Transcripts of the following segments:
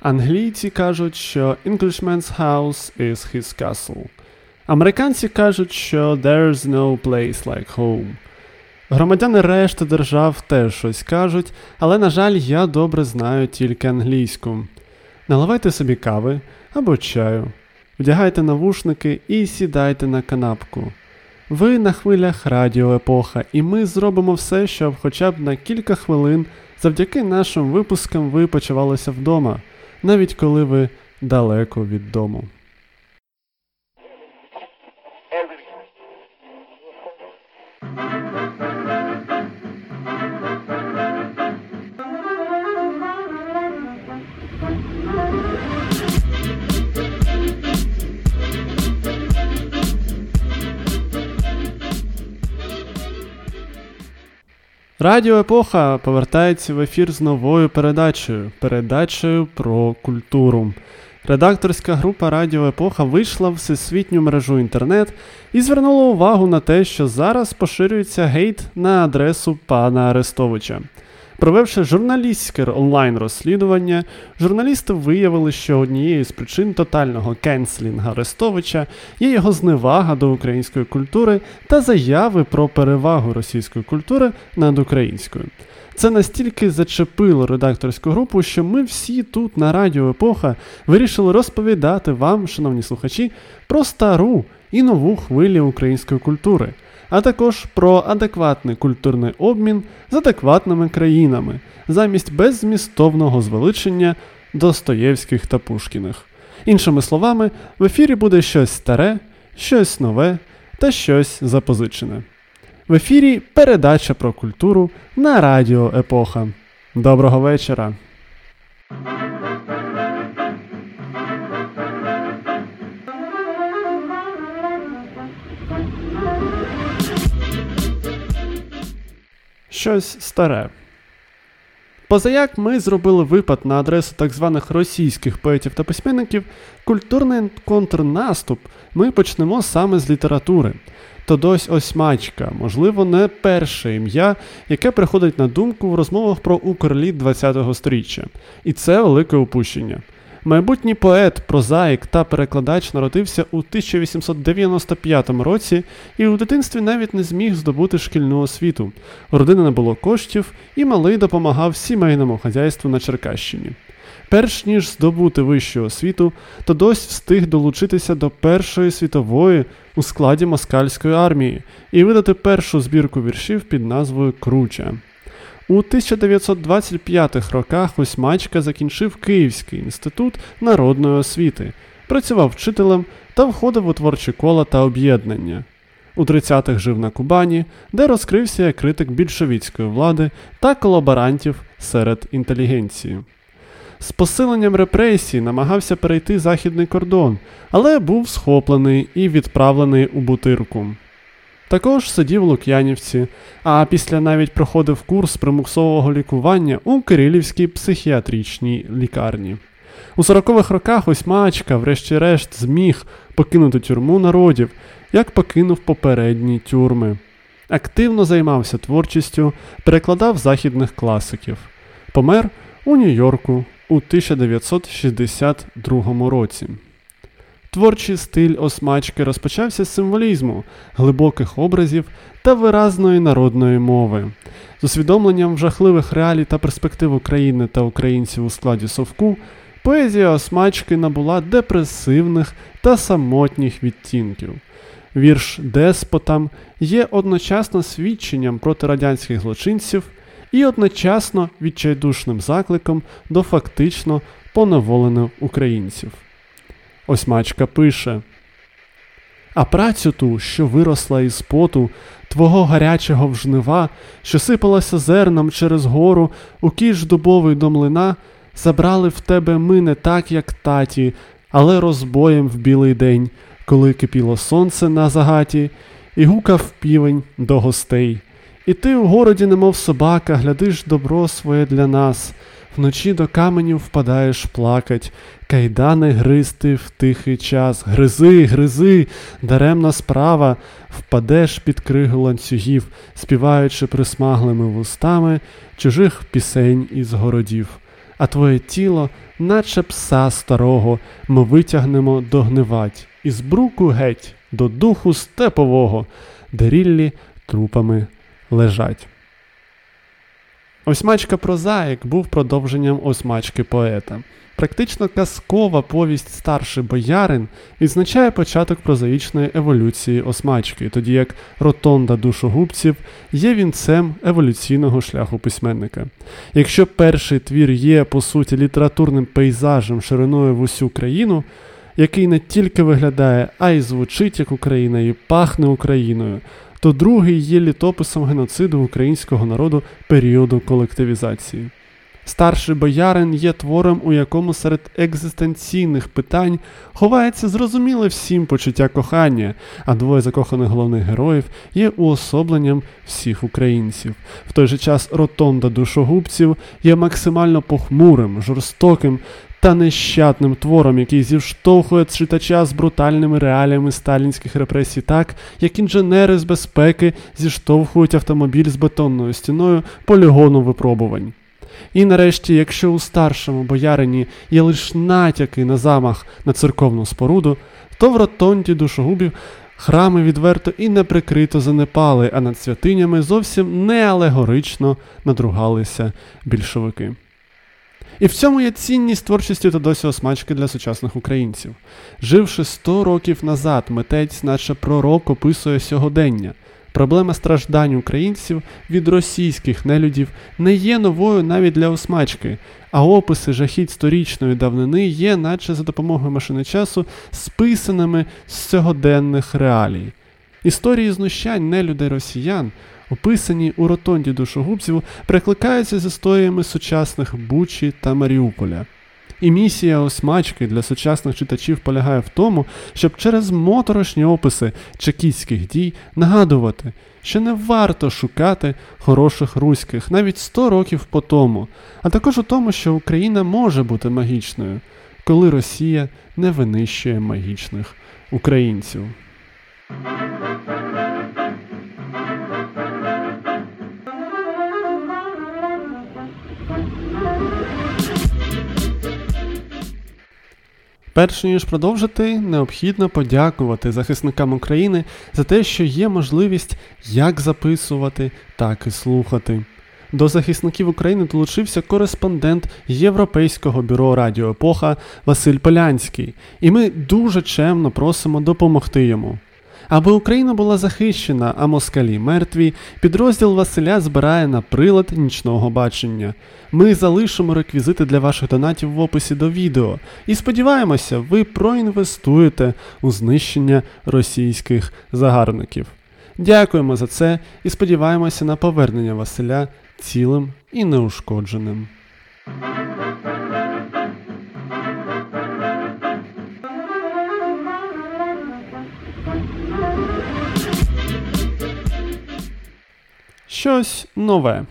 Англійці кажуть, що Englishman's house is his castle. Американці кажуть, що there's no place like home. Громадяни решти держав теж щось кажуть, але, на жаль, я добре знаю тільки англійську. Наливайте собі кави або чаю, вдягайте навушники і сідайте на канапку. Ви на хвилях радіо епоха, і ми зробимо все, щоб хоча б на кілька хвилин завдяки нашим випускам ви почувалися вдома, навіть коли ви далеко від дому. Радіо Епоха повертається в ефір з новою передачею передачею про культуру. Редакторська група Радіо Епоха вийшла в всесвітню мережу інтернет і звернула увагу на те, що зараз поширюється гейт на адресу пана Арестовича. Провівши журналістське онлайн-розслідування, журналісти виявили, що однією з причин тотального кенслінга Арестовича є його зневага до української культури та заяви про перевагу російської культури над українською. Це настільки зачепило редакторську групу, що ми всі тут на Радіо Епоха вирішили розповідати вам, шановні слухачі, про стару і нову хвилю української культури а також про адекватний культурний обмін з адекватними країнами замість беззмістовного звеличення Достоєвських та Пушкіних. Іншими словами, в ефірі буде щось старе, щось нове та щось запозичене. В ефірі передача про культуру на Радіо Епоха. Доброго вечора! Щось старе. Позаяк ми зробили випад на адресу так званих російських поетів та письменників, культурний контрнаступ ми почнемо саме з літератури. То дось Осьмачка, можливо, не перше ім'я, яке приходить на думку в розмовах про Укрліт ХХ століття. І це велике упущення. Майбутній поет, прозаїк та перекладач народився у 1895 році і у дитинстві навіть не зміг здобути шкільну освіту. Родини не було коштів, і малий допомагав сімейному хазяйству на Черкащині. Перш ніж здобути вищу освіту, то дось встиг долучитися до Першої світової у складі москальської армії і видати першу збірку віршів під назвою Круча. У 1925 роках Осьмачка закінчив Київський інститут народної освіти, працював вчителем та входив у творчі кола та об'єднання. У 30-х жив на Кубані, де розкрився як критик більшовіцької влади та колаборантів серед інтелігенції. З посиленням репресій намагався перейти західний кордон, але був схоплений і відправлений у бутирку. Також сидів в Лук'янівці, а після навіть проходив курс примусового лікування у Кирилівській психіатричній лікарні. У 40-х роках Осьмачка, врешті-решт, зміг покинути тюрму народів, як покинув попередні тюрми. Активно займався творчістю, перекладав західних класиків. Помер у Нью-Йорку у 1962 році. Творчий стиль осмачки розпочався з символізму, глибоких образів та виразної народної мови. З усвідомленням жахливих реалій та перспектив України та українців у складі совку, поезія осмачки набула депресивних та самотніх відтінків. Вірш Деспотам є одночасно свідченням проти радянських злочинців і одночасно відчайдушним закликом до фактично поневолених українців. Ось мачка пише. А працю ту, що виросла із поту, твого гарячого вжнива, що сипалася зерном через гору, у кіш дубовий до млина, забрали в тебе ми не так, як таті, але розбоєм в білий день, коли кипіло сонце на загаті, і гукав півень до гостей. І ти у городі, немов собака, глядиш добро своє для нас вночі до каменів впадаєш плакать, кайдани гризти в тихий час. Гризи, гризи, даремна справа, впадеш під кригу ланцюгів, співаючи присмаглими вустами чужих пісень із городів. а твоє тіло, наче пса старого, ми витягнемо догнивать, із бруку геть до духу степового, де ріллі трупами лежать. Осьмачка прозаїк був продовженням осьмачки поета. Практично казкова повість старший боярин відзначає початок прозаїчної еволюції осмачки, тоді як ротонда душогубців є вінцем еволюційного шляху письменника. Якщо перший твір є, по суті, літературним пейзажем шириною в усю країну, який не тільки виглядає, а й звучить як Україна, і пахне Україною, то другий є літописом геноциду українського народу періоду колективізації. Старший боярин є твором, у якому серед екзистенційних питань ховається зрозуміле всім почуття кохання, а двоє закоханих головних героїв є уособленням всіх українців. В той же час ротонда душогубців є максимально похмурим, жорстоким та нещадним твором, який зіштовхує читача з брутальними реаліями сталінських репресій, так як інженери з безпеки зіштовхують автомобіль з бетонною стіною полігону випробувань. І нарешті, якщо у старшому боярині є лише натяки на замах на церковну споруду, то в ротонді душогубів храми відверто і неприкрито занепали, а над святинями зовсім не алегорично надругалися більшовики. І в цьому є цінність творчості та досі осмачки для сучасних українців. Живши 100 років назад, митець, наче пророк, описує сьогодення. Проблема страждань українців від російських нелюдів не є новою навіть для осмачки, а описи жахіть сторічної давнини є, наче за допомогою машини часу, списаними з сьогоденних реалій. Історії знущань нелюдей росіян, описані у ротонді душогубців, перекликаються з історіями сучасних Бучі та Маріуполя. І місія осмачки для сучасних читачів полягає в тому, щоб через моторошні описи чекістських дій нагадувати, що не варто шукати хороших руських навіть 100 років по тому, а також у тому, що Україна може бути магічною, коли Росія не винищує магічних українців. Перш ніж продовжити, необхідно подякувати захисникам України за те, що є можливість як записувати, так і слухати. До захисників України долучився кореспондент Європейського бюро Радіо Епоха Василь Полянський, і ми дуже чемно просимо допомогти йому. Аби Україна була захищена, а москалі мертві, підрозділ Василя збирає на прилад нічного бачення. Ми залишимо реквізити для ваших донатів в описі до відео і сподіваємося, ви проінвестуєте у знищення російських загарбників. Дякуємо за це і сподіваємося на повернення Василя цілим і неушкодженим. Щось нове.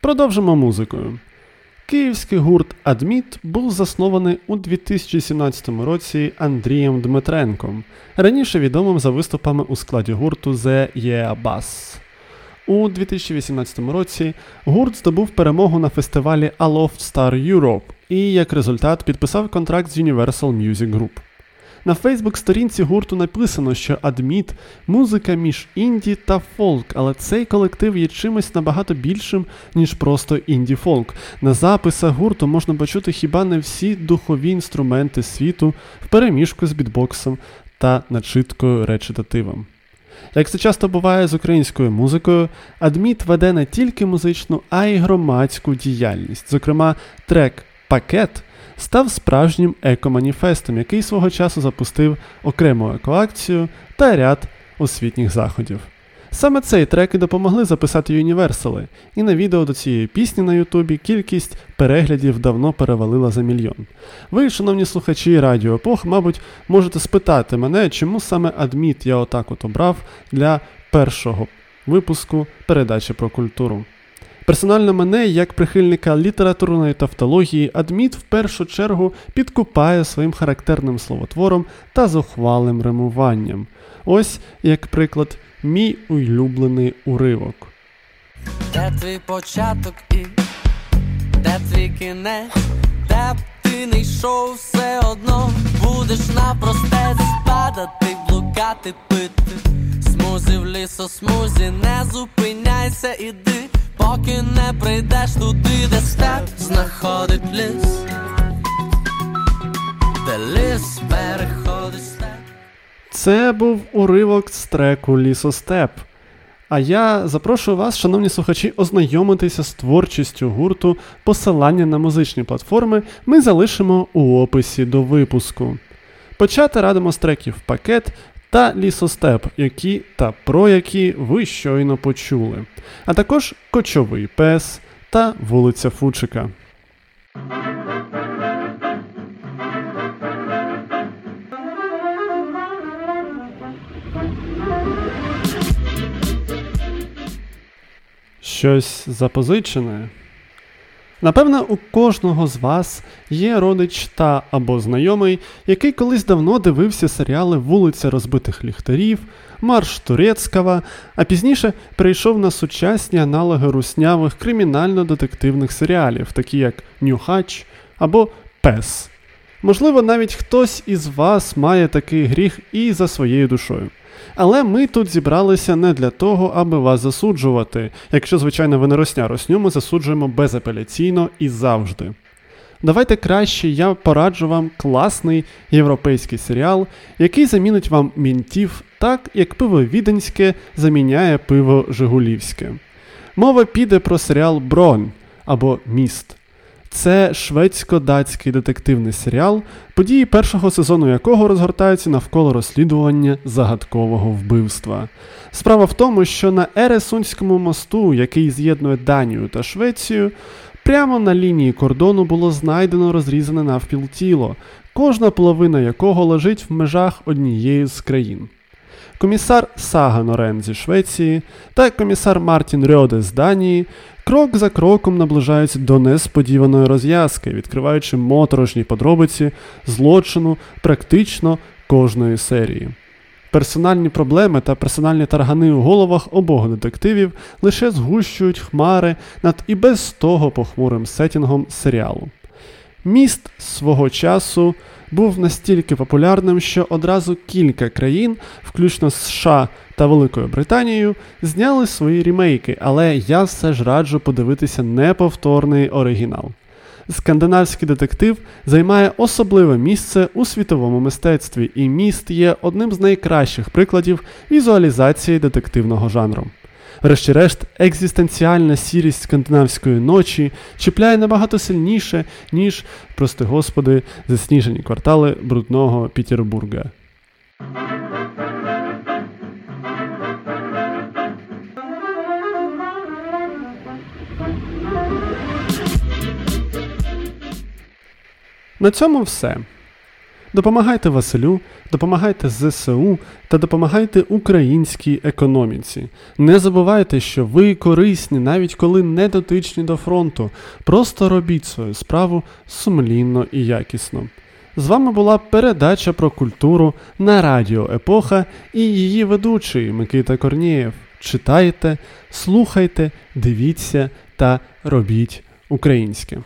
Продовжимо музикою. Київський гурт Адміт був заснований у 2017 році Андрієм Дмитренком, раніше відомим за виступами у складі гурту The Yeah Bass. У 2018 році гурт здобув перемогу на фестивалі Aloft Star Europe і як результат підписав контракт з Universal Music Group. На Фейсбук-сторінці гурту написано, що адміт музика між інді та фолк, але цей колектив є чимось набагато більшим, ніж просто інді-фолк. На записах гурту можна почути хіба не всі духові інструменти світу в переміжку з бітбоксом та начиткою речитативом. Як це часто буває з українською музикою, Адміт веде не тільки музичну, а й громадську діяльність. Зокрема, трек Пакет став справжнім екоманіфестом, який свого часу запустив окрему екоакцію та ряд освітніх заходів. Саме цей трек і допомогли записати Юніверсали, і на відео до цієї пісні на Ютубі кількість переглядів давно перевалила за мільйон. Ви, шановні слухачі Радіо Епох, мабуть, можете спитати мене, чому саме адміт я отак от обрав для першого випуску передачі про культуру. Персонально мене, як прихильника літературної тавтології, адміт в першу чергу підкупає своїм характерним словотвором та зухвалим римуванням. Ось, як приклад, мій улюблений уривок. Де твій початок і де твій кінець, де б ти не йшов все одно, будеш напростець падати, блукати, пити. Смузі в лісо, смузі, не зупиняйся, іди, поки не прийдеш туди, де степ знаходить ліс, де ліс переходить степ. Це був уривок з треку Лісостеп. А я запрошую вас, шановні слухачі, ознайомитися з творчістю гурту. Посилання на музичні платформи ми залишимо у описі до випуску. Почати радимо з треків пакет та лісостеп, які та про які ви щойно почули, а також кочовий пес та вулиця Фучика. Щось запозичене. Напевно, у кожного з вас є родич та або знайомий, який колись давно дивився серіали Вулиця розбитих ліхтарів, Марш Турецького, а пізніше перейшов на сучасні аналоги руснявих кримінально-детективних серіалів, такі як Нюхач або Пес. Можливо, навіть хтось із вас має такий гріх і за своєю душою. Але ми тут зібралися не для того, аби вас засуджувати. Якщо, звичайно, ви не росня росню, ми засуджуємо безапеляційно і завжди. Давайте краще я пораджу вам класний європейський серіал, який замінить вам мінтів так, як пиво віденське заміняє пиво Жигулівське. Мова піде про серіал Бронь або Міст. Це шведсько-датський детективний серіал, події першого сезону якого розгортаються навколо розслідування загадкового вбивства. Справа в тому, що на Ересунському мосту, який з'єднує Данію та Швецію, прямо на лінії кордону було знайдено розрізане навпіл тіло, кожна половина якого лежить в межах однієї з країн. Комісар Сага Норен зі Швеції та комісар Мартін Рьоде з Данії крок за кроком наближаються до несподіваної розв'язки, відкриваючи моторошні подробиці злочину практично кожної серії. Персональні проблеми та персональні таргани у головах обох детективів лише згущують хмари над і без того похмурим сетінгом серіалу. Міст свого часу був настільки популярним, що одразу кілька країн, включно з США та Великою Британією, зняли свої рімейки, але я все ж раджу подивитися неповторний оригінал. Скандинавський детектив займає особливе місце у світовому мистецтві, і міст є одним з найкращих прикладів візуалізації детективного жанру. Врешті-решт, екзистенціальна сірість скандинавської ночі чіпляє набагато сильніше, ніж, прости господи, засніжені квартали брудного Пітербурга. На цьому все. Допомагайте Василю, допомагайте ЗСУ та допомагайте українській економіці. Не забувайте, що ви корисні, навіть коли не дотичні до фронту. Просто робіть свою справу сумлінно і якісно. З вами була передача про культуру на Радіо Епоха і її ведучий Микита Корнієв. Читайте, слухайте, дивіться та робіть українське.